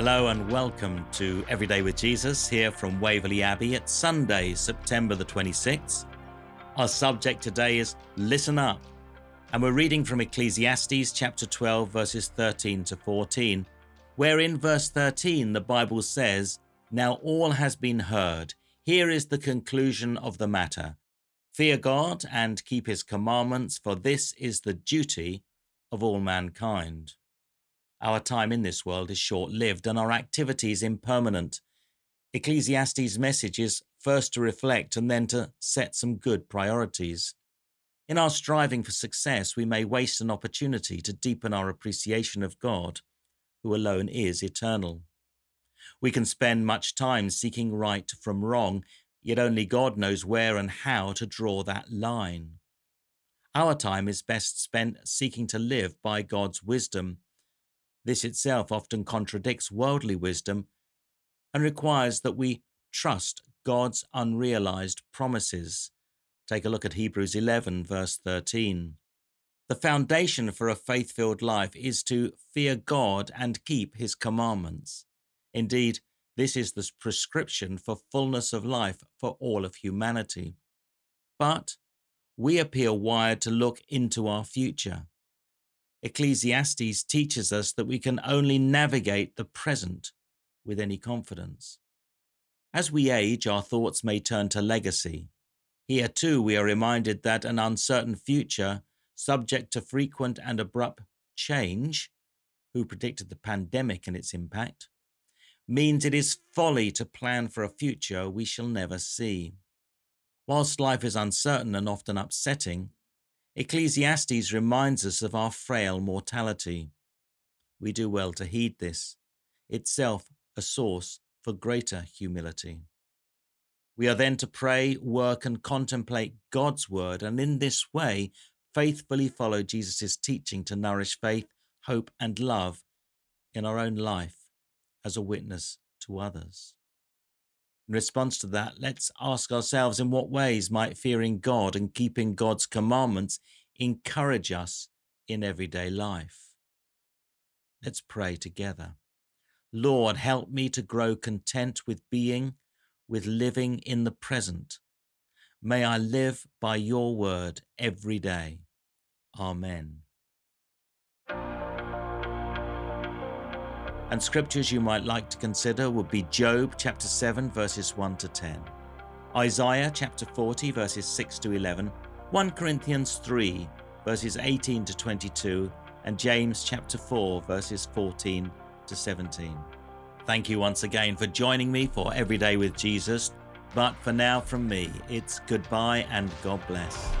Hello and welcome to Everyday with Jesus here from Waverley Abbey. It's Sunday, September the 26th. Our subject today is Listen Up, and we're reading from Ecclesiastes chapter 12, verses 13 to 14, where in verse 13 the Bible says, Now all has been heard. Here is the conclusion of the matter Fear God and keep his commandments, for this is the duty of all mankind. Our time in this world is short lived and our activities impermanent. Ecclesiastes' message is first to reflect and then to set some good priorities. In our striving for success, we may waste an opportunity to deepen our appreciation of God, who alone is eternal. We can spend much time seeking right from wrong, yet only God knows where and how to draw that line. Our time is best spent seeking to live by God's wisdom. This itself often contradicts worldly wisdom and requires that we trust God's unrealized promises. Take a look at Hebrews 11, verse 13. The foundation for a faith filled life is to fear God and keep his commandments. Indeed, this is the prescription for fullness of life for all of humanity. But we appear wired to look into our future. Ecclesiastes teaches us that we can only navigate the present with any confidence. As we age, our thoughts may turn to legacy. Here, too, we are reminded that an uncertain future, subject to frequent and abrupt change, who predicted the pandemic and its impact, means it is folly to plan for a future we shall never see. Whilst life is uncertain and often upsetting, Ecclesiastes reminds us of our frail mortality. We do well to heed this, itself a source for greater humility. We are then to pray, work, and contemplate God's word, and in this way faithfully follow Jesus' teaching to nourish faith, hope, and love in our own life as a witness to others. In response to that, let's ask ourselves in what ways might fearing God and keeping God's commandments encourage us in everyday life? Let's pray together. Lord, help me to grow content with being, with living in the present. May I live by your word every day. Amen. And scriptures you might like to consider would be Job chapter 7, verses 1 to 10, Isaiah chapter 40, verses 6 to 11, 1 Corinthians 3, verses 18 to 22, and James chapter 4, verses 14 to 17. Thank you once again for joining me for Everyday with Jesus. But for now, from me, it's goodbye and God bless.